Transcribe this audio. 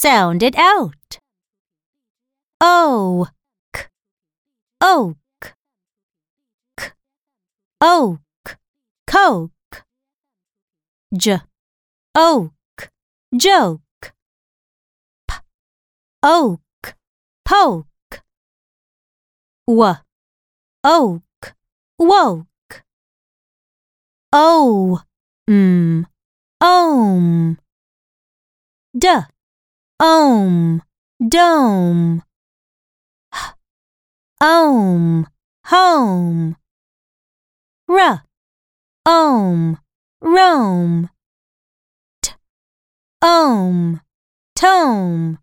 Sound it out. Oak, oak, k, oak, coke. J, oak, joke. P, oak, poke. W, oak, woke. O, m, ohm. D, ohm, dome. H, ohm, home. R, ohm, Rome. T, ohm, tome.